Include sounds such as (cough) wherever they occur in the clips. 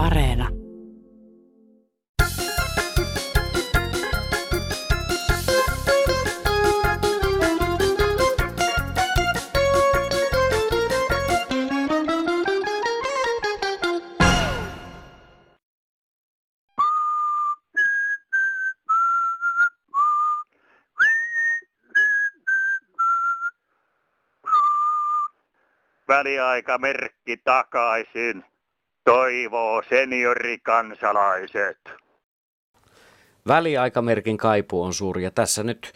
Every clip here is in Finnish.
Areena. väliaikamerkki takaisin, toivoo seniorikansalaiset. Väliaikamerkin kaipuu on suuri ja tässä nyt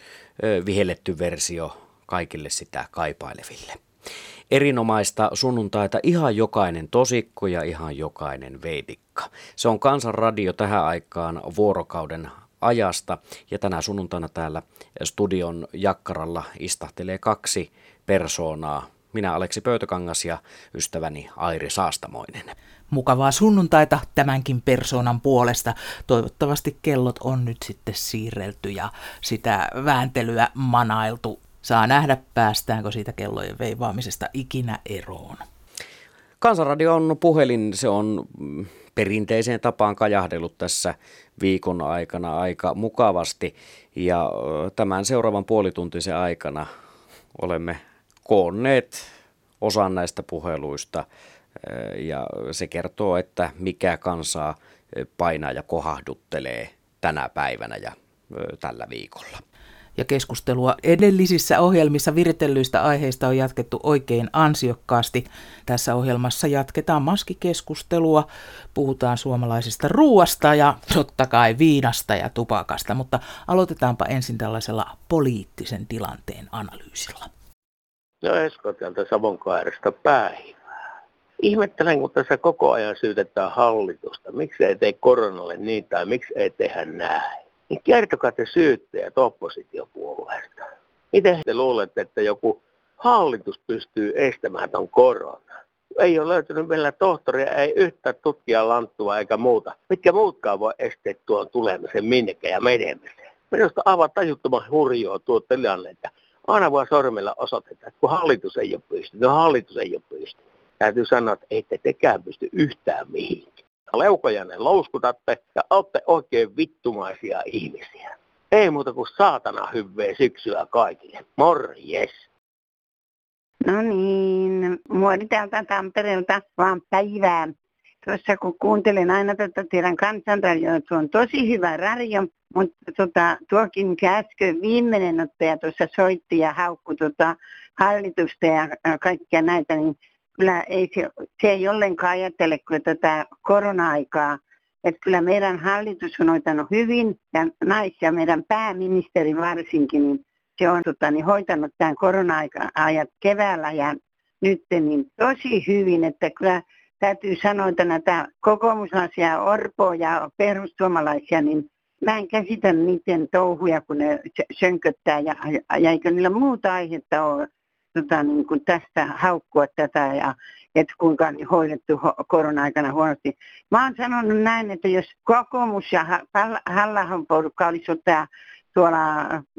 vihelletty versio kaikille sitä kaipaileville. Erinomaista sunnuntaita ihan jokainen tosikko ja ihan jokainen veitikka. Se on Kansanradio tähän aikaan vuorokauden ajasta ja tänä sunnuntaina täällä studion jakkaralla istahtelee kaksi persoonaa minä Aleksi Pöytökangas ja ystäväni Airi Saastamoinen. Mukavaa sunnuntaita tämänkin persoonan puolesta. Toivottavasti kellot on nyt sitten siirrelty ja sitä vääntelyä manailtu. Saa nähdä, päästäänkö siitä kellojen veivaamisesta ikinä eroon. Kansanradio on puhelin, se on perinteiseen tapaan kajahdellut tässä viikon aikana aika mukavasti. Ja tämän seuraavan puolituntisen aikana olemme koonneet osan näistä puheluista ja se kertoo, että mikä kansaa painaa ja kohahduttelee tänä päivänä ja tällä viikolla. Ja keskustelua edellisissä ohjelmissa viritellyistä aiheista on jatkettu oikein ansiokkaasti. Tässä ohjelmassa jatketaan maskikeskustelua, puhutaan suomalaisesta ruuasta ja totta kai viinasta ja tupakasta, mutta aloitetaanpa ensin tällaisella poliittisen tilanteen analyysillä. No Esko täältä Savonkaaresta päivää. Ihmettelen, kun tässä koko ajan syytetään hallitusta. Miksi ei tee koronalle niin tai miksi ei tehdä näin? Niin kertokaa te syyttäjät oppositiopuolueesta. Miten te luulette, että joku hallitus pystyy estämään ton koronan? Ei ole löytynyt vielä tohtoria, ei yhtä tutkija lanttua eikä muuta. Mitkä muutkaan voi estää tuon tulemisen minnekään ja menemiseen. Minusta aivan tajuttoman hurjoa tuo tilanne, että aina vaan sormella osoitetaan, että kun hallitus ei ole pystynyt, no hallitus ei ole pystynyt. Täytyy sanoa, että ette tekään pysty yhtään mihinkään. ne louskutatte ja olette oikein vittumaisia ihmisiä. Ei muuta kuin saatana hyvää syksyä kaikille. Morjes! No niin, muori täältä Tampereelta vaan päivää. Tuossa kun kuuntelen aina tätä teidän kansanradioa, se on tosi hyvä radio, mutta tota, tuokin äsken viimeinen ottaja tuossa soitti ja haukkui tota, hallitusta ja kaikkia näitä, niin kyllä ei se, se ei ollenkaan ajattele kyllä tätä korona-aikaa. Että kyllä meidän hallitus on hoitanut hyvin ja nais ja meidän pääministeri varsinkin, niin se on tota, niin, hoitanut tämän korona-ajat keväällä ja nyt niin tosi hyvin, että kyllä täytyy sanoa, että näitä kokoomuslaisia Orpoa ja perussuomalaisia, niin mä en käsitä niiden touhuja, kun ne sönköttää ja, ja eikö niillä muuta aihetta ole tota, niin kuin tästä haukkua tätä ja että kuinka on hoidettu korona-aikana huonosti. Mä oon sanonut näin, että jos kokoomus ja halla porukka olisi tuolla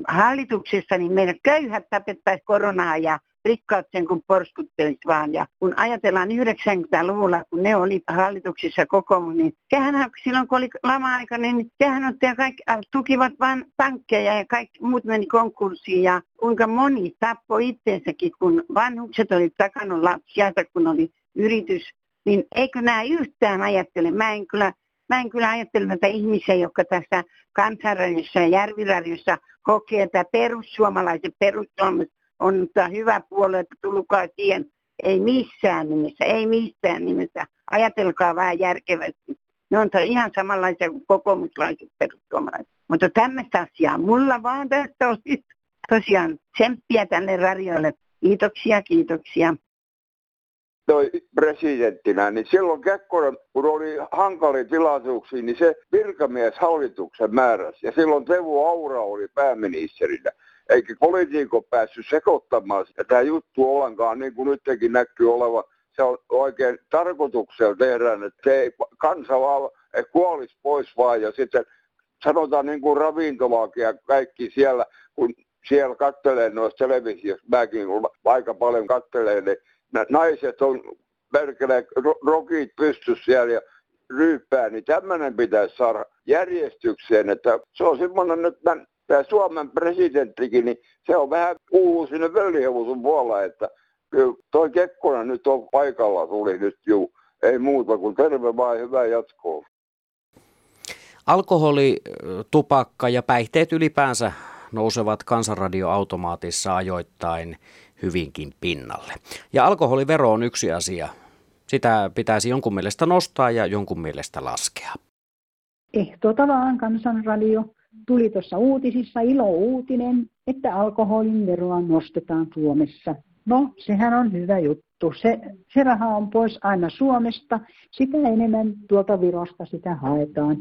hallituksessa, niin meidän köyhät tapettaisiin koronaa ja rikkaat sen kun porskuttelit vaan. Ja kun ajatellaan 90-luvulla, kun ne oli hallituksissa kokoomus, niin sehän silloin kun oli lama-aika, niin sehän otti ja kaikki äh, tukivat vain pankkeja ja kaikki muut meni konkurssiin. Ja kuinka moni tappoi itseensäkin, kun vanhukset oli takannut lapsia, kun oli yritys. Niin eikö nämä yhtään ajattele? Mä en kyllä Mä en kyllä ajattele näitä ihmisiä, jotka tässä kansanradiossa ja järviradiossa kokee, että perussuomalaiset, perussuomalaiset on hyvä puolue, että tulkaa siihen. Ei missään nimessä, ei missään nimessä. Ajatelkaa vähän järkevästi. Ne on ihan samanlaisia kuin kokoomuslaiset perussuomalaiset. Mutta tämmöistä asiaa mulla vaan tästä olisi tosiaan tsemppiä tänne radioille. Kiitoksia, kiitoksia toi presidenttinä, niin silloin Kekkonen, kun oli hankalia tilaisuuksia, niin se virkamies hallituksen määräsi. Ja silloin Tevu Aura oli pääministerinä eikä poliitikko päässyt sekoittamaan tämä juttu ollenkaan, niin kuin nytkin näkyy olevan. Se on oikein tarkoituksella tehdään, että se ei kansa vaan kuolisi pois vaan ja sitten sanotaan niin kuin ravintolakin ja kaikki siellä, kun siellä kattelee noissa televisiossa, mäkin aika paljon kattelee, niin naiset on perkelee rokit pystyssä siellä ja ryyppää, niin tämmöinen pitäisi saada järjestykseen, että se on semmoinen, että tämä Suomen presidenttikin, niin se on vähän kuuluu sinne völjevusun puolella, että kyllä toi Kekkonen nyt on paikalla, tuli nyt juu. Ei muuta kuin terve vaan hyvää jatkoa. Alkoholi, tupakka ja päihteet ylipäänsä nousevat kansanradioautomaatissa ajoittain hyvinkin pinnalle. Ja alkoholivero on yksi asia. Sitä pitäisi jonkun mielestä nostaa ja jonkun mielestä laskea. Ehtoota vaan kansanradio. Tuli tuossa uutisissa ilo uutinen, että alkoholin veroa nostetaan Suomessa. No, sehän on hyvä juttu. Se, se raha on pois aina Suomesta. Sitä enemmän tuolta Virosta sitä haetaan.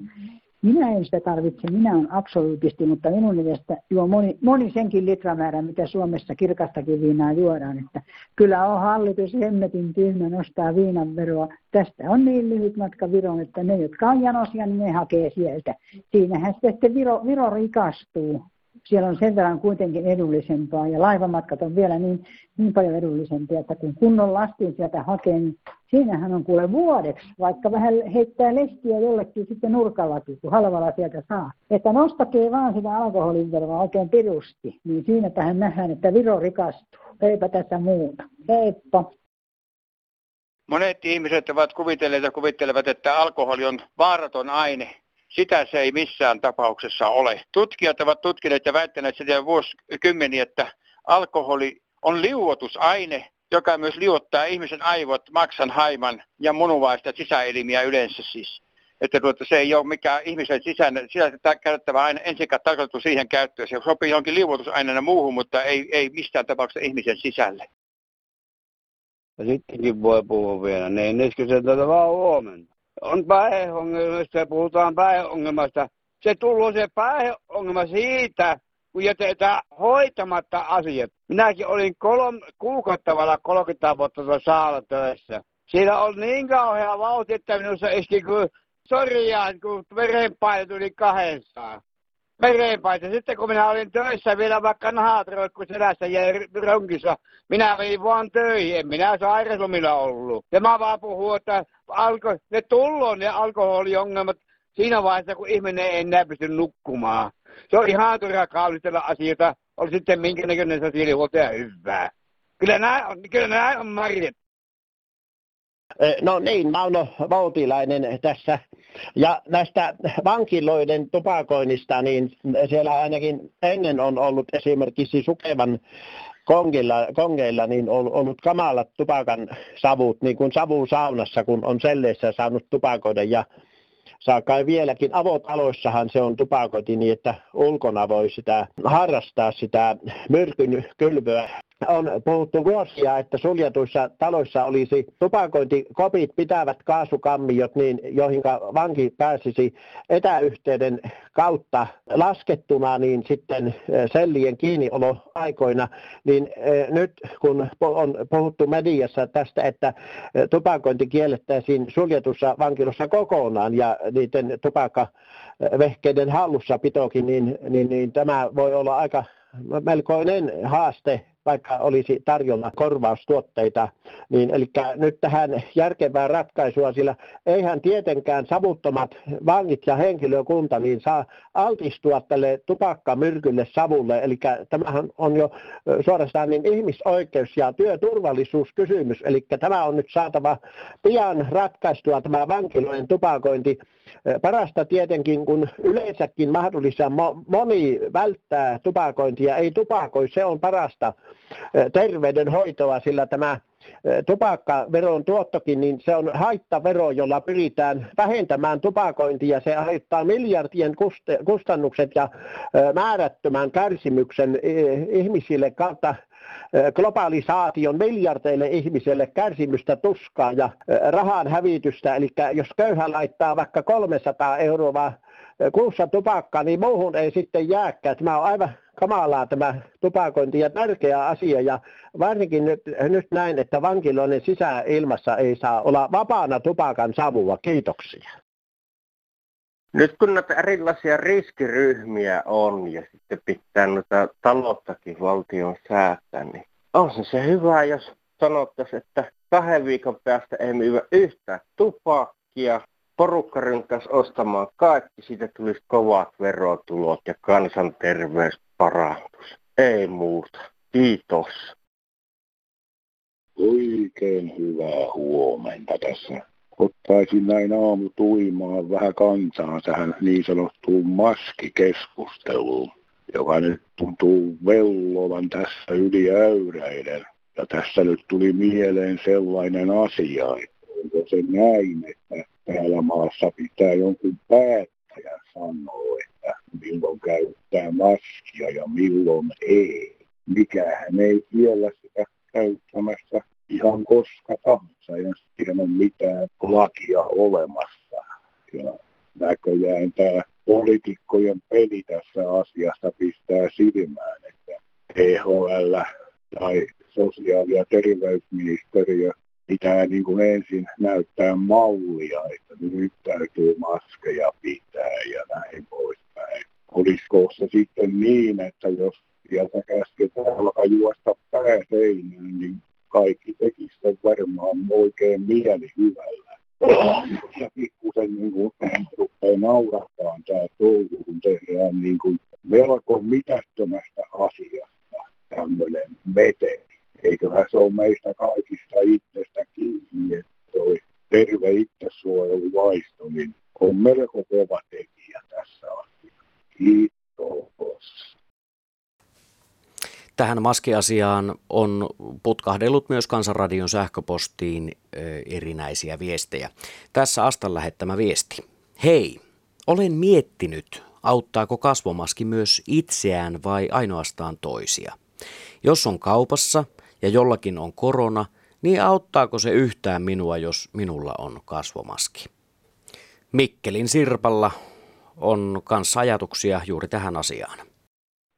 Minä en sitä tarvitse, minä olen absoluutisti, mutta minun mielestä juo moni, moni senkin litramäärä, mitä Suomessa kirkastakin viinaa juodaan. Että kyllä on hallitus hemmetin tyhmä nostaa viinan veroa. Tästä on niin lyhyt matka Viroon, että ne, jotka on janosia, niin ne hakee sieltä. Siinähän sitten Viro, Viro rikastuu siellä on sen verran kuitenkin edullisempaa ja laivamatkat on vielä niin, niin paljon edullisempia, että kun kunnon lastin sieltä hakee, niin siinähän on kuule vuodeksi, vaikka vähän heittää lestiä jollekin sitten nurkallakin, kun halvalla sieltä saa. Että nostakee vaan sitä alkoholin veroa oikein pirusti, niin siinä tähän nähdään, että Viro rikastuu. Eipä tässä muuta. Heippa. Monet ihmiset ovat kuvitelleet ja kuvittelevat, että alkoholi on vaaraton aine sitä se ei missään tapauksessa ole. Tutkijat ovat tutkineet ja väittäneet sitä vuosikymmeniä, että alkoholi on liuotusaine, joka myös liuottaa ihmisen aivot, maksan, haiman ja munuvaista sisäelimiä yleensä siis. Että tuota, se ei ole mikään ihmisen sisään, sisäistä käyttävä aine, ensinnäkään tarkoitettu siihen käyttöön. Se sopii johonkin liuotusaineena muuhun, mutta ei, ei missään tapauksessa ihmisen sisälle. Ja sittenkin voi puhua vielä, niin niinkö se tätä vaan huomenna on päihdeongelmasta ja puhutaan päihdeongelmasta. Se tullut se päihdeongelma siitä, kun jätetään hoitamatta asiat. Minäkin olin kolm, kuukautta valla 30 vuotta saalla töissä. Siinä on niin kauhea vauhti, että minussa iski kuin sorjaan, kun verenpaine tuli kahdestaan. Verenpaine. Sitten kun minä olin töissä vielä vaikka nahat roikku selässä ja ronkissa, minä menin vaan töihin. En minä sairauslomilla ollut. Ja mä vaan puhun, että alko, ne tullut ne alkoholiongelmat siinä vaiheessa, kun ihminen ei enää pysty nukkumaan. Se on ihan turha kaunistella asioita, oli sitten minkä näköinen sosiaalihuoltaja hyvää. Kyllä nämä on, kyllä on marjat. No niin, Mauno Voutilainen tässä. Ja näistä vankiloiden tupakoinnista, niin siellä ainakin ennen on ollut esimerkiksi Sukevan kongilla, kongeilla niin on ollut kamalat tupakan savut, niin kuin savu saunassa, kun on selleissä saanut tupakoida ja saa kai vieläkin avotaloissahan se on tupakointi niin, että ulkona voi sitä harrastaa sitä myrkyn kylvöä on puhuttu vuosia, että suljetuissa taloissa olisi tupakointikopit pitävät kaasukammiot, niin, joihin vanki pääsisi etäyhteyden kautta laskettuna, niin sitten sellien kiinnioloaikoina, niin nyt kun on puhuttu mediassa tästä, että tupakointi kiellettäisiin suljetussa vankilossa kokonaan ja niiden tupakkavehkeiden hallussa pitokin, niin, niin, niin tämä voi olla aika melkoinen haaste vaikka olisi tarjolla korvaustuotteita. Niin, eli nyt tähän järkevään ratkaisua, sillä eihän tietenkään savuttomat vangit ja henkilökunta niin saa altistua tälle tupakkamyrkylle savulle. Eli tämähän on jo suorastaan niin ihmisoikeus- ja työturvallisuuskysymys. Eli tämä on nyt saatava pian ratkaistua tämä vankilojen tupakointi. Parasta tietenkin, kun yleensäkin mahdollista moni välttää tupakointia, ei tupakoi, se on parasta terveydenhoitoa, sillä tämä tupakkaveron tuottokin, niin se on haittavero, jolla pyritään vähentämään tupakointia. Se aiheuttaa miljardien kustannukset ja määrättömän kärsimyksen ihmisille kautta globalisaation miljardeille ihmisille kärsimystä, tuskaa ja rahan hävitystä. Eli jos köyhä laittaa vaikka 300 euroa kuussa tupakkaa, niin muuhun ei sitten jääkään. Tämä on aivan kamalaa tämä tupakointi ja tärkeä asia ja varsinkin nyt, nyt näin, että vankiloiden sisäilmassa ei saa olla vapaana tupakan savua. Kiitoksia. Nyt kun näitä erilaisia riskiryhmiä on ja sitten pitää noita talouttakin valtion säätää, niin on se, se hyvä, jos sanottaisiin, että kahden viikon päästä ei myy yhtään tupakkia porukka ostamaan kaikki, siitä tulisi kovat verotulot ja kansanterveys parantus. Ei muuta. Kiitos. Oikein hyvää huomenta tässä. Ottaisin näin aamu tuimaan vähän kansaa tähän niin sanottuun maskikeskusteluun, joka nyt tuntuu vellovan tässä yli äyräiden. Ja tässä nyt tuli mieleen sellainen asia, että onko se näin, että täällä maassa pitää jonkun päättäjä sanoa, milloin käyttää maskia ja milloin ei. Mikähän ei siellä sitä käyttämässä ihan koska tahansa, ja siihen on mitään lakia olemassa. Ja näköjään tämä poliitikkojen peli tässä asiassa pistää silmään, että EHL tai sosiaali- ja terveysministeriö pitää niin kuin ensin näyttää mallia, että nyt täytyy maskeja pitää ja näin poispäin. Olisiko se sitten niin, että jos sieltä käsketään alkaa juosta pääseinään, niin kaikki tekisivät sen varmaan oikein mieli hyvällä. Ja pikkusen niin kuin rupeaa naurattaa tämä touhu, kun tehdään niin kuin melko mitättömästä asiasta tämmöinen meteli. Eiköhän se ole meistä kaikista itsestä kiinni, että toi terve itsesuojeluvaisto niin on melko kova tekijä tässä asiassa. Kiitos. Tähän maskiasiaan on putkahdellut myös Kansanradion sähköpostiin erinäisiä viestejä. Tässä Astan lähettämä viesti. Hei, olen miettinyt, auttaako kasvomaski myös itseään vai ainoastaan toisia. Jos on kaupassa ja jollakin on korona, niin auttaako se yhtään minua, jos minulla on kasvomaski? Mikkelin Sirpalla on kanssa ajatuksia juuri tähän asiaan.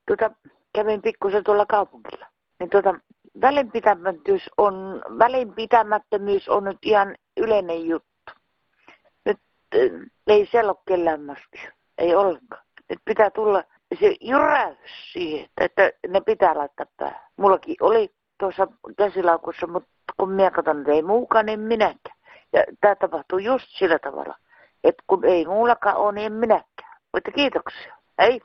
Tuota, kävin pikkusen tuolla kaupungilla. Niin tuota, välinpitämättömyys on, välinpitämättömyys on nyt ihan yleinen juttu. Nyt äh, ei siellä ole kellään maskia. Ei ollenkaan. Nyt pitää tulla se jyräys siihen, että ne pitää laittaa päähän. Mullakin oli tuossa käsilaukussa, mutta kun minä katson, että ei muukaan, niin minäkään. Ja tämä tapahtuu just sillä tavalla, että kun ei muullakaan ole, niin en minäkään. Mutta kiitoksia. Hei.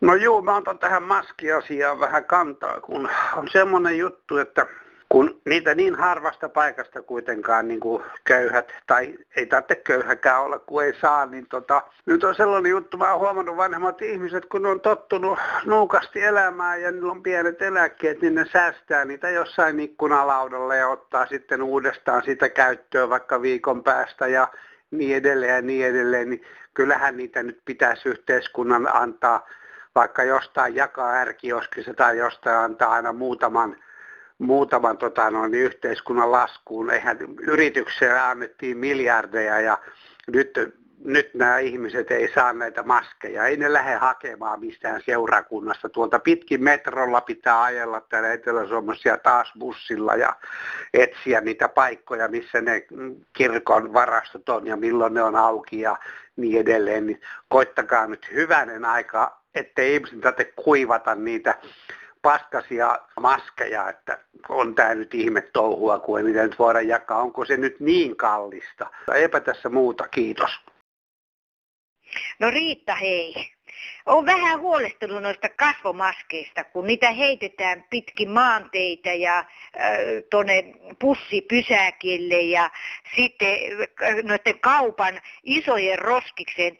No juu, mä otan tähän maskiasiaan vähän kantaa, kun on semmoinen juttu, että kun niitä niin harvasta paikasta kuitenkaan niin kuin köyhät, tai ei tarvitse köyhäkään olla, kun ei saa, niin tota, nyt on sellainen juttu, mä oon huomannut vanhemmat ihmiset, kun on tottunut nuukasti elämään ja niillä on pienet eläkkeet, niin ne säästää niitä jossain ikkunalaudalla ja ottaa sitten uudestaan sitä käyttöön vaikka viikon päästä ja niin edelleen ja niin edelleen, niin kyllähän niitä nyt pitäisi yhteiskunnan antaa vaikka jostain jakaa ärkioskissa tai jostain antaa aina muutaman, muutaman tota, noin, yhteiskunnan laskuun. Eihän yritykseen annettiin miljardeja ja nyt, nyt nämä ihmiset ei saa näitä maskeja. Ei ne lähde hakemaan mistään seurakunnasta. Tuolta pitkin metrolla pitää ajella täällä Etelä-Suomessa ja taas bussilla ja etsiä niitä paikkoja, missä ne kirkon varastot on ja milloin ne on auki ja niin edelleen. Niin koittakaa nyt hyvänen aika ettei ihmisen tarvitse kuivata niitä paskasia maskeja, että on tämä nyt ihme touhua, kun ei niitä nyt voida jakaa. Onko se nyt niin kallista? Eipä tässä muuta, kiitos. No Riitta, hei. Olen vähän huolestunut noista kasvomaskeista, kun niitä heitetään pitkin maanteita ja tuonne pussipysäkille ja sitten noiden kaupan isojen roskiksen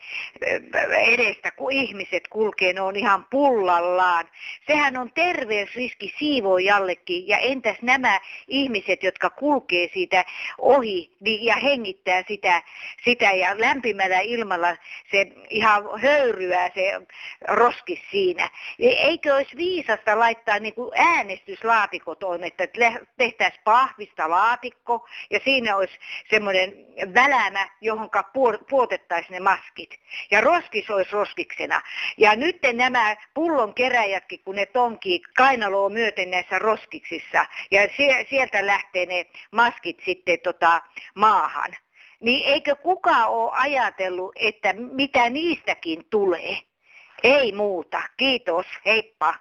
edestä, kun ihmiset kulkee, ne on ihan pullallaan. Sehän on terveysriski siivojallekin ja entäs nämä ihmiset, jotka kulkee siitä ohi niin, ja hengittää sitä, sitä ja lämpimällä ilmalla se ihan höyryää se roskis siinä. Eikö olisi viisasta laittaa niin kuin äänestyslaatikot on, että tehtäisiin pahvista laatikko ja siinä olisi semmoinen välämä, johon puotettaisiin ne maskit. Ja roskis olisi roskiksena. Ja nyt nämä pullon keräjätkin, kun ne tonkii kainaloa myöten näissä roskiksissa ja sieltä lähtee ne maskit sitten tota maahan. Niin eikö kukaan ole ajatellut, että mitä niistäkin tulee? Ei muuta. Kiitos. Heippa.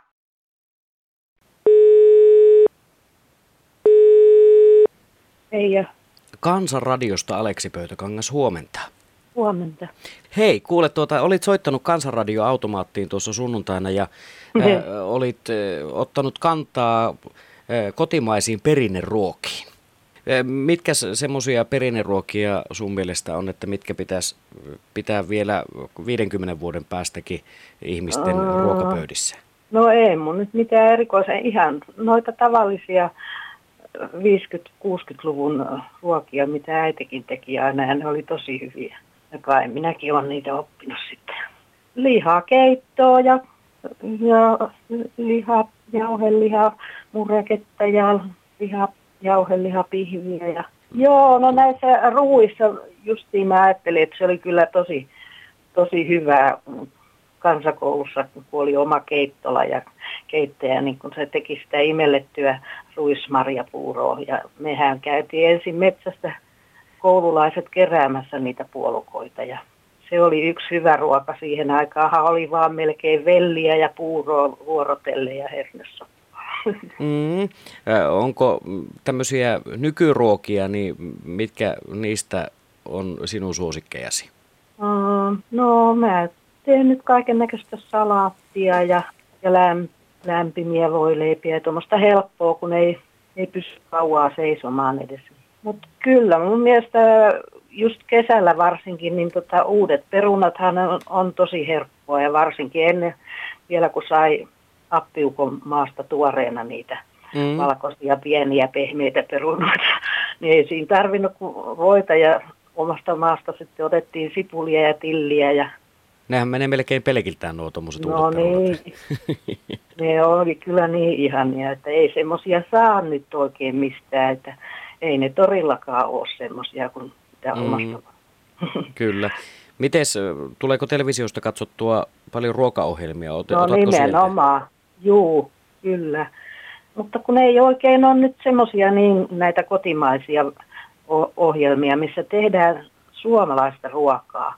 Eija. Kansanradiosta Aleksi Pöytäkangas, huomenta. Huomenta. Hei, kuule, tuota, olit soittanut Kansanradio-automaattiin tuossa sunnuntaina ja ää, olit ää, ottanut kantaa ää, kotimaisiin perinneruokiin. Ää, mitkä semmoisia perinneruokia sun mielestä on, että mitkä pitäisi pitää vielä 50 vuoden päästäkin ihmisten Aa. ruokapöydissä? No ei mun nyt mitään erikoisia, ihan noita tavallisia 50-60-luvun ruokia, mitä äitikin teki aina, ja ne oli tosi hyviä. Ja kai minäkin olen niitä oppinut sitten. Lihakeittoa ja, ja liha, jauheliha, mureketta ja liha, jauheliha, pihviä. Ja... Joo, no näissä ruuissa justiin mä ajattelin, että se oli kyllä tosi, tosi hyvää kansakoulussa, kun oli oma keittola ja keittäjä, niin kun se teki sitä imellettyä ruismarjapuuroa. Ja mehän käytiin ensin metsästä koululaiset keräämässä niitä puolukoita ja se oli yksi hyvä ruoka siihen aikaan. Oli vaan melkein velliä ja puuroa vuorotelle ja hernessä. (laughs) Mm. Onko tämmöisiä nykyruokia, niin mitkä niistä on sinun suosikkejasi? No mä teen nyt kaiken näköistä salaattia ja, ja läm, lämpimiä voileipiä ja tuommoista helppoa, kun ei, ei pysty kauaa seisomaan edes. Mutta kyllä mun mielestä just kesällä varsinkin, niin tota, uudet perunathan on, on tosi herkkoa ja varsinkin ennen vielä kun sai appiukon maasta tuoreena niitä mm. valkoisia pieniä pehmeitä perunoita, (laughs) niin ei siinä tarvinnut kuin voita ja omasta maasta sitten otettiin sipulia ja tilliä ja Nehän menee melkein pelkiltään nuo tuommoiset No niin, (laughs) ne oli kyllä niin ihania, että ei semmoisia saa nyt oikein mistään, että ei ne torillakaan ole semmoisia kuin mitä Mm. omasta. (laughs) Kyllä. Mites, tuleeko televisiosta katsottua paljon ruokaohjelmia? Ot, No otatko sieltä? Juu, kyllä. Mutta kun ei oikein ole nyt semmoisia niin näitä kotimaisia ohjelmia, missä tehdään suomalaista ruokaa.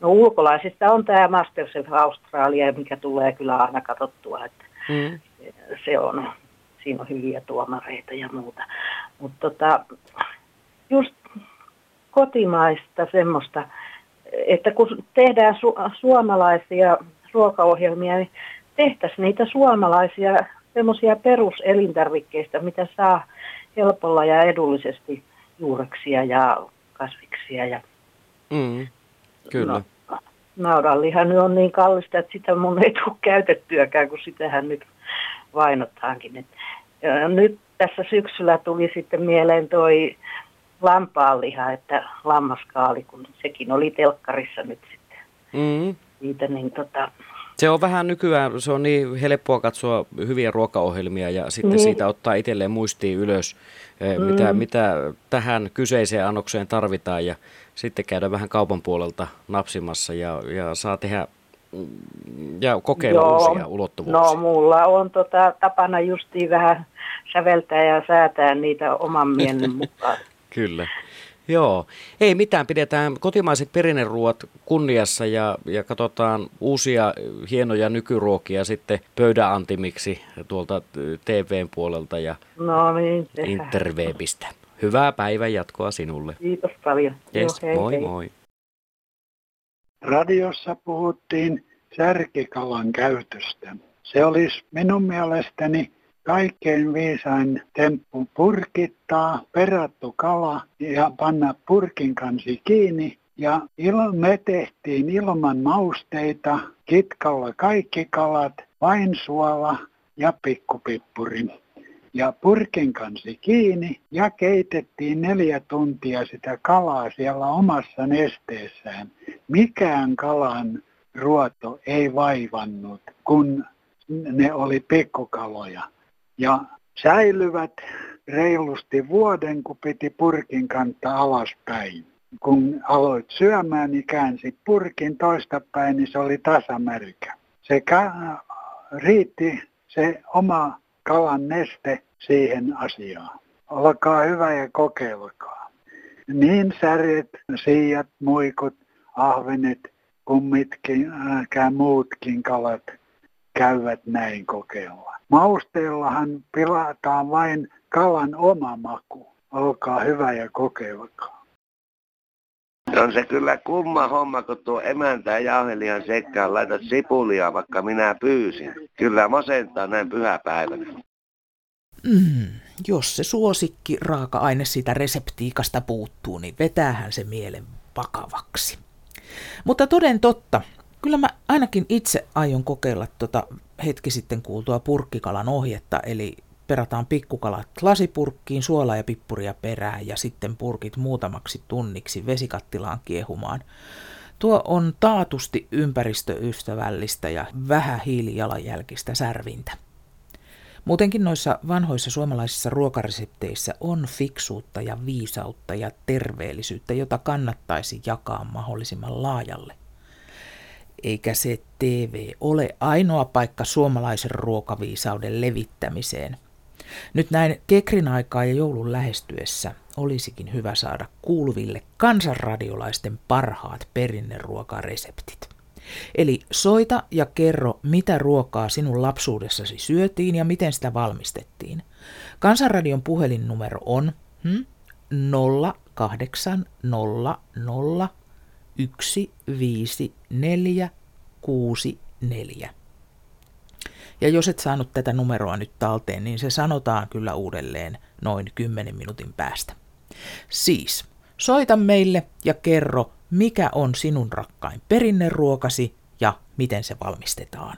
No ulkolaisista on tämä Masterchef Australia, mikä tulee kyllä aina katsottua, että Mm. se on, siinä on hyviä tuomareita ja muuta. Mutta tota, just kotimaista semmoista, että kun tehdään su- suomalaisia ruokaohjelmia, niin tehtäisiin niitä suomalaisia semmoisia peruselintarvikkeista, mitä saa helpolla ja edullisesti juureksia ja kasviksia ja Mm. Kyllä. No, naudanliha nyt on niin kallista, että sitä mun ei tule käytettyäkään, kun sitähän nyt vainotaankin. Et, nyt tässä syksyllä tuli sitten mieleen toi lampaanliha, että lammaskaali, kun sekin oli telkkarissa nyt sitten Mm. siitä, niin tota, Se on vähän nykyään, se on niin helppoa katsoa hyviä ruokaohjelmia ja sitten Niin. siitä ottaa itselleen muistiin ylös, eh, mitä, Mm. mitä tähän kyseiseen annokseen tarvitaan ja sitten käydä vähän kaupan puolelta napsimassa ja, ja saa tehdä mm, ja kokeilla uusia ulottuvuuksia. No mulla on tota, tapana justiin vähän säveltää ja säätää niitä oman mielen (laughs) mukaan. Kyllä. Joo, ei mitään, pidetään kotimaiset perinneruuat kunniassa ja, ja katsotaan uusia hienoja nykyruokia sitten pöydän antimiksi tuolta TVn puolelta ja No niin, interwebistä. Hyvää päivän jatkoa sinulle. Kiitos paljon. Yes, Joo, hei, moi hei. moi. Radiossa puhuttiin särkikalan käytöstä. Se olisi minun mielestäni kaikkein viisain temppu purkittaa perattu kala ja panna purkin kansi kiinni. Ja il- me tehtiin ilman mausteita, kitkalla kaikki kalat, vain suola ja pikkupippuri. Ja purkin kansi kiinni ja keitettiin neljä tuntia sitä kalaa siellä omassa nesteessään. Mikään kalan ruoto ei vaivannut, kun ne oli pikkukaloja. Ja säilyvät reilusti vuoden, kun piti purkin kantaa alaspäin. Kun aloit syömään, niin käänsi purkin toistapäin, niin se oli tasamärkä. Se ka- riitti se oma kalan neste siihen asiaan. Olkaa hyvä ja kokeilkaa. Niin särjet, siijat, muikut, ahvenet kuin mitkään muutkin kalat käyvät näin kokeilla. Mausteellahan pilataan vain kalan oma maku. olkaa hyvä ja kokeivakaa. On se kyllä kumma homma, kun tuo emäntä ja jauhelijan sekkaan laitat sipulia, vaikka minä pyysin. Kyllä masentaa näin pyhäpäivänä. Mm, jos se suosikki raaka-aine siitä reseptiikasta puuttuu, niin vetäähän se mielen vakavaksi. Mutta toden totta, kyllä mä ainakin itse aion kokeilla tuota hetki sitten kuultua purkkikalan ohjetta, eli perataan pikkukalat lasipurkkiin, suolaa ja pippuria perään ja sitten purkit muutamaksi tunniksi vesikattilaan kiehumaan. Tuo on taatusti ympäristöystävällistä ja vähän hiilijalanjälkistä särvintä. Muutenkin noissa vanhoissa suomalaisissa ruokaresepteissä on fiksuutta ja viisautta ja terveellisyyttä, jota kannattaisi jakaa mahdollisimman laajalle. Eikä se TV ole ainoa paikka suomalaisen ruokaviisauden levittämiseen. Nyt näin kekrin aikaa ja joulun lähestyessä olisikin hyvä saada kuuluville kansanradiolaisten parhaat perinneruokareseptit. Eli soita ja kerro, mitä ruokaa sinun lapsuudessasi syötiin ja miten sitä valmistettiin. Kansanradion puhelinnumero on hmm, 0800 15464. Ja jos et saanut tätä numeroa nyt talteen, niin se sanotaan kyllä uudelleen noin 10 minuutin päästä. Siis, soita meille ja kerro, mikä on sinun rakkain perinneruokasi ja miten se valmistetaan.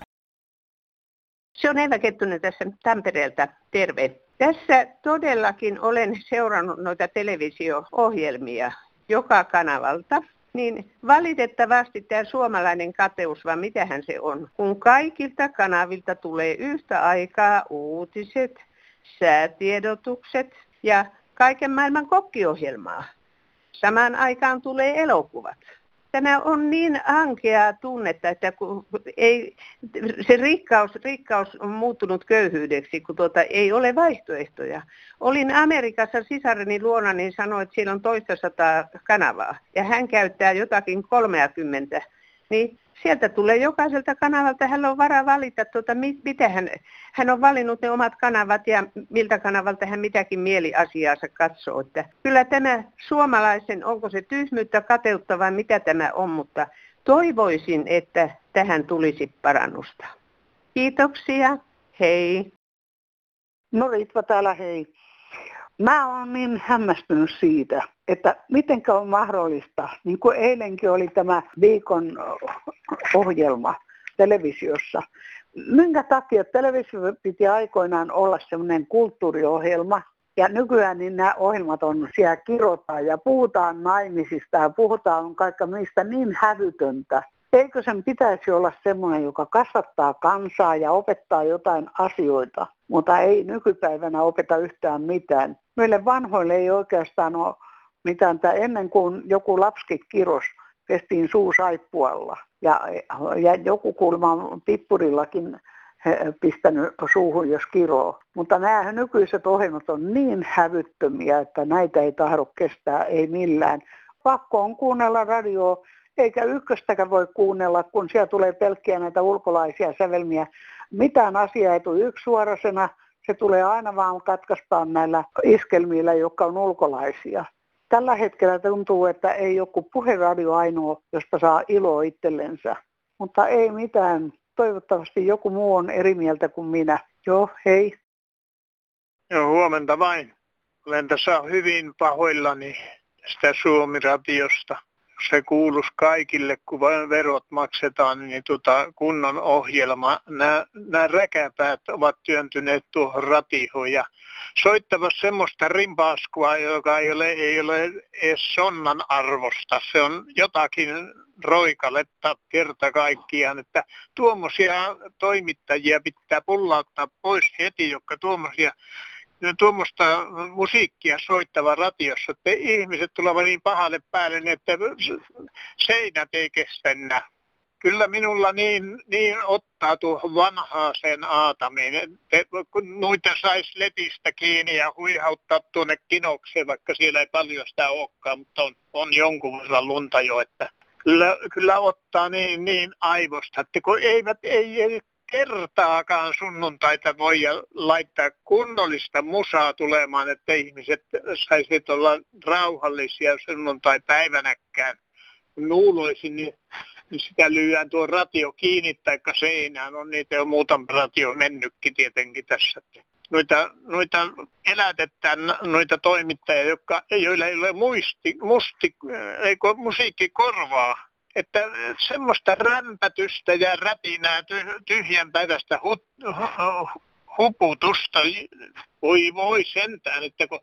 Se on Eva Kettunen tässä Tampereelta. Terve. Tässä todellakin olen seurannut noita televisio-ohjelmia joka kanavalta. Niin valitettavasti tämä suomalainen kateus, vai mitähän se on, kun kaikilta kanavilta tulee yhtä aikaa uutiset, säätiedotukset ja kaiken maailman kokkiohjelmaa. Samaan aikaan tulee elokuvat. Tämä on niin ankeaa tunnetta, että kun ei, se rikkaus, rikkaus on muuttunut köyhyydeksi, kun tuota, ei ole vaihtoehtoja. Olin Amerikassa sisareni luona, niin sanoin, että siellä on toista sataa kanavaa, ja hän käyttää jotakin 30. Niin sieltä tulee jokaiselta kanavalta, hän on varaa valita, tuota, mitä hän, hän on valinnut ne omat kanavat ja miltä kanavalta hän mitäkin mieliasiaansa katsoo. Että kyllä tämä suomalaisen, onko se tyhmyyttä, kateutta vai mitä tämä on, mutta toivoisin, että tähän tulisi parannusta. Kiitoksia, hei. No Ritva täällä, hei. Mä oon niin hämmästynyt siitä, että miten on mahdollista, niin kuin eilenkin oli tämä viikon ohjelma televisiossa. Minkä takia televisio piti aikoinaan olla semmoinen kulttuuriohjelma, ja nykyään niin nämä ohjelmat on siellä kirotaan ja puhutaan naimisista ja puhutaan kaikka mistä niin hävytöntä. Eikö sen pitäisi olla semmoinen, joka kasvattaa kansaa ja opettaa jotain asioita, mutta ei nykypäivänä opeta yhtään mitään. Meille vanhoille ei oikeastaan ole mitään. Ennen kuin joku lapski kiros, pestiin suu saippualla. Ja, ja joku kulma on pippurillakin pistänyt suuhun, jos kiroo. Mutta nämä nykyiset ohjelmat on niin hävyttömiä, että näitä ei tahdo kestää, ei millään. Pakko on kuunnella radioa, eikä ykköstäkään voi kuunnella, kun siellä tulee pelkkiä näitä ulkolaisia sävelmiä. Mitään asiaa ei tule yksisuorasena, se tulee aina vaan katkaistaan näillä iskelmillä, jotka on ulkolaisia. Tällä hetkellä tuntuu, että ei joku puheradio ainoa, josta saa iloa itsellensä. Mutta ei mitään. Toivottavasti joku muu on eri mieltä kuin minä. Joo, hei. Joo, huomenta vain. Olen tässä hyvin pahoillani tästä Suomi-radiosta se kuuluisi kaikille, kun vain verot maksetaan, niin tuota kunnon ohjelma. Nämä, nämä räkäpäät ovat työntyneet tuohon ratioon ja soittava semmoista rimpaaskua, joka ei ole, ei ole edes sonnan arvosta. Se on jotakin roikaletta kerta kaikkiaan, että tuommoisia toimittajia pitää pullauttaa pois heti, jotka tuommoisia tuommoista musiikkia soittava radiossa, että ihmiset tulevat niin pahalle päälle, että seinät ei kestänä. Kyllä minulla niin, niin ottaa tuohon vanhaaseen aatamiin, että kun noita saisi letistä kiinni ja huihauttaa tuonne kinokseen, vaikka siellä ei paljon sitä olekaan, mutta on, on jonkun verran lunta jo, että kyllä, kyllä ottaa niin, niin aivosta, että kun eivät, ei, ei kertaakaan sunnuntaita voi laittaa kunnollista musaa tulemaan, että ihmiset saisivat olla rauhallisia sunnuntai-päivänäkään. Nuuloisin, niin, niin sitä lyödään tuo ratio kiinni tai seinään. On niitä jo muutama ratio mennytkin tietenkin tässä. Noita, noita elätetään noita toimittajia, jotka, joilla ei ole muisti, musti, ei musiikkikorvaa että semmoista rämpätystä ja rätinää tyhjänpäiväistä hu, huputusta, voi voi sentään, että kun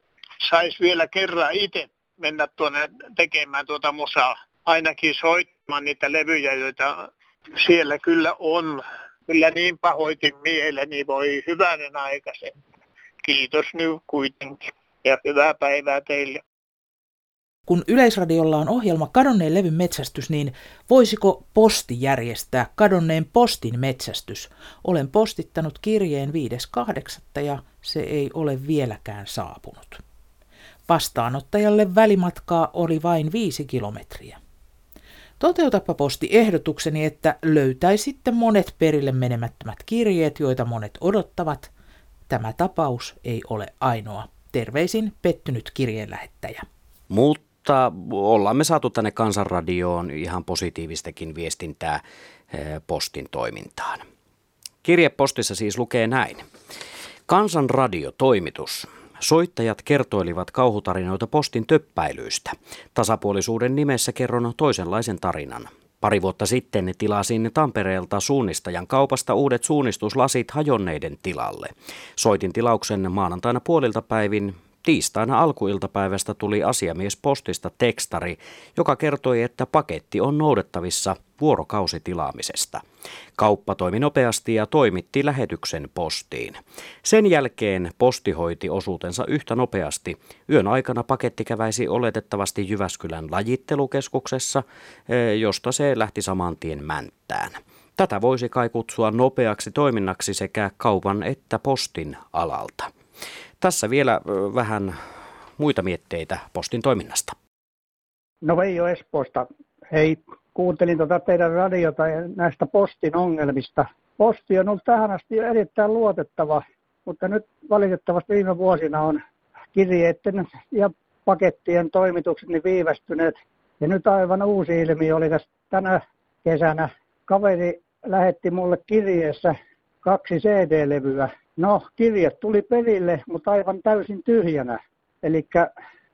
saisi vielä kerran itse mennä tuonne tekemään tuota musaa, ainakin soittamaan niitä levyjä, joita siellä kyllä on. Kyllä niin pahoitin mieleni, voi hyvänen aikaisen. Kiitos nyt kuitenkin ja hyvää päivää teille. Kun Yleisradiolla on ohjelma Kadonneen levyn metsästys, niin voisiko posti järjestää kadonneen postin metsästys? Olen postittanut kirjeen 5.8. ja se ei ole vieläkään saapunut. Vastaanottajalle välimatkaa oli vain viisi kilometriä. Toteutapa posti ehdotukseni, että löytäisitte monet perille menemättömät kirjeet, joita monet odottavat. Tämä tapaus ei ole ainoa. Terveisin pettynyt kirjeenlähettäjä. Mutta mutta ollaan me saatu tänne Kansanradioon ihan positiivistakin viestintää eh, postin toimintaan. Kirjepostissa siis lukee näin. Kansanradio toimitus. Soittajat kertoilivat kauhutarinoita postin töppäilyistä. Tasapuolisuuden nimessä kerron toisenlaisen tarinan. Pari vuotta sitten tilasin Tampereelta suunnistajan kaupasta uudet suunnistuslasit hajonneiden tilalle. Soitin tilauksen maanantaina puolilta päivin Tiistaina alkuiltapäivästä tuli asiamies postista tekstari, joka kertoi, että paketti on noudettavissa vuorokausitilaamisesta. Kauppa toimi nopeasti ja toimitti lähetyksen postiin. Sen jälkeen posti hoiti osuutensa yhtä nopeasti. Yön aikana paketti käväisi oletettavasti Jyväskylän lajittelukeskuksessa, eh, josta se lähti saman tien Mänttään. Tätä voisi kai kutsua nopeaksi toiminnaksi sekä kaupan että postin alalta. Tässä vielä vähän muita mietteitä postin toiminnasta. No Veijo Espoosta. Hei, kuuntelin tuota teidän radiota ja näistä postin ongelmista. Posti on ollut tähän asti erittäin luotettava, mutta nyt valitettavasti viime vuosina on kirjeiden ja pakettien toimitukset niin viivästyneet. Ja nyt aivan uusi ilmiö oli tässä tänä kesänä. Kaveri lähetti mulle kirjeessä kaksi CD-levyä No, kirjat tuli perille, mutta aivan täysin tyhjänä. Eli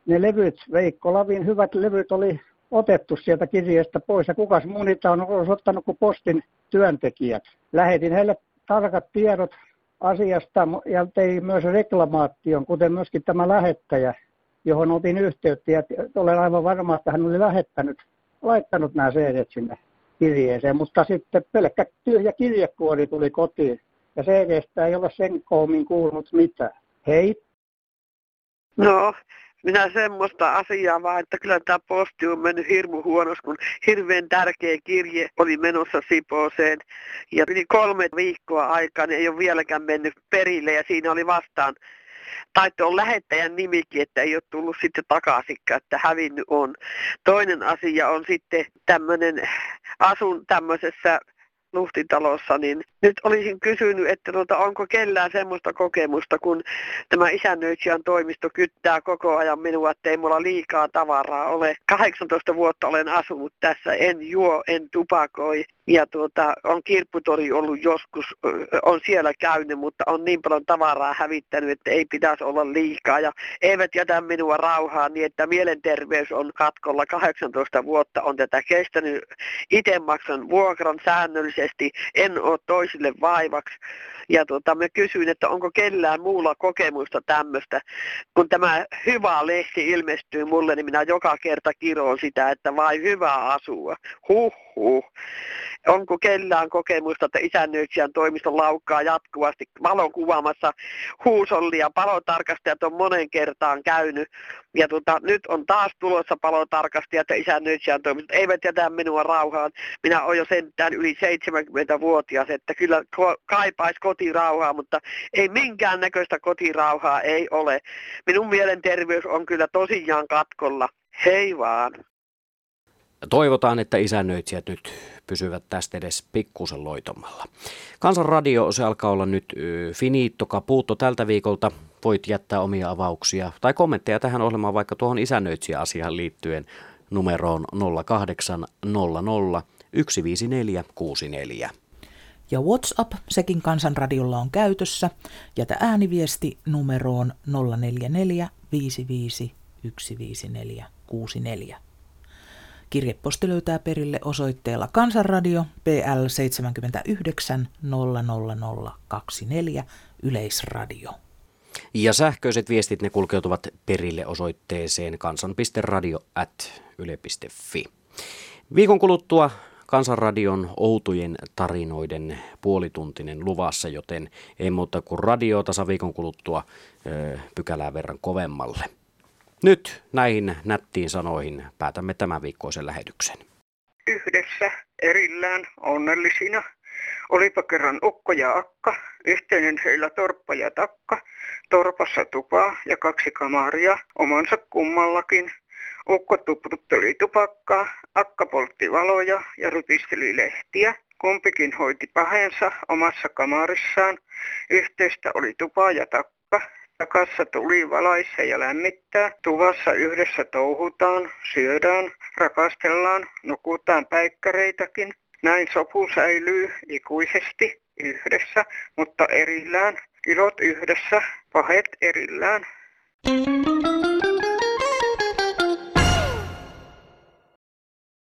ne levyt, Veikko Lavin hyvät levyt oli otettu sieltä kirjeestä pois ja kukas muu niitä on ottanut kuin postin työntekijät. Lähetin heille tarkat tiedot asiasta ja tein myös reklamaation, kuten myöskin tämä lähettäjä, johon otin yhteyttä ja olen aivan varma, että hän oli lähettänyt, laittanut nämä CD sinne kirjeeseen, mutta sitten pelkkä tyhjä kirjekuori tuli kotiin ja CD-stä ei ole sen koomin kuulunut mitään. Hei. No, minä semmoista asiaa vaan, että kyllä tämä posti on mennyt hirmu huonosti, kun hirveän tärkeä kirje oli menossa Sipooseen. Ja yli kolme viikkoa aikaa niin ei ole vieläkään mennyt perille ja siinä oli vastaan taitte on lähettäjän nimikin, että ei ole tullut sitten takaisin, että hävinnyt on. Toinen asia on sitten tämmöinen, asun tämmöisessä Luhtitalossa, niin nyt olisin kysynyt, että tuota, onko kellään semmoista kokemusta, kun tämä isännöitsijän toimisto kyttää koko ajan minua, että ei mulla liikaa tavaraa ole. 18 vuotta olen asunut tässä, en juo, en tupakoi, ja tuota, on kirpputori ollut joskus, on siellä käynyt, mutta on niin paljon tavaraa hävittänyt, että ei pitäisi olla liikaa. Ja eivät jätä minua rauhaan niin, että mielenterveys on katkolla. 18 vuotta on tätä kestänyt. Itse maksan vuokran säännöllisesti, en ole toisille vaivaksi. Ja tuota, mä kysyin, että onko kellään muulla kokemusta tämmöistä. Kun tämä hyvä lehti ilmestyy mulle, niin minä joka kerta kiroon sitä, että vai hyvä asua. Huh, huh. Onko kellään kokemusta, että isännöitsijän toimisto laukkaa jatkuvasti valokuvaamassa huusollia. Palotarkastajat on monen kertaan käynyt. Ja tota, nyt on taas tulossa palotarkastajat ja isännöitsijän toimistot. Eivät jätä minua rauhaan. Minä olen jo sentään yli 70-vuotias, että kyllä kaipaisi kotirauhaa, mutta ei minkään näköistä kotirauhaa ei ole. Minun mielenterveys on kyllä tosiaan katkolla. Hei vaan. toivotaan, että isännöitsijät nyt pysyvät tästä edes pikkusen loitommalla. Kansanradio, se alkaa olla nyt finito caputo tältä viikolta. Voit jättää omia avauksia tai kommentteja tähän ohjelmaan vaikka tuohon isännöitsijä-asiaan liittyen numeroon 0800 15464. Ja WhatsApp, sekin Kansanradiolla on käytössä. Jätä ääniviesti numeroon 044 55 154 64. Kirjeposti löytää perille osoitteella Kansanradio PL 79 00024 Yleisradio. Ja sähköiset viestit ne kulkeutuvat perille osoitteeseen kansan.radio at yle.fi. Viikon kuluttua Kansanradion outujen tarinoiden puolituntinen luvassa, joten ei muuta kuin radio viikon kuluttua pykälää verran kovemmalle. Nyt näihin nättiin sanoihin päätämme tämän viikkoisen lähetyksen. Yhdessä, erillään, onnellisina. Olipa kerran ukko ja akka, yhteinen heillä torppa ja takka, torpassa tupaa ja kaksi kamaria, omansa kummallakin. Ukko tuputteli tupakkaa, akka poltti valoja ja rypisteli lehtiä. Kumpikin hoiti pahensa omassa kamarissaan. Yhteistä oli tupa ja takka. Takassa tuli valaissa ja lämmittää. Tuvassa yhdessä touhutaan, syödään, rakastellaan, nukutaan päikkäreitäkin. Näin sopu säilyy ikuisesti yhdessä, mutta erillään. Ilot yhdessä, pahet erillään. Thank.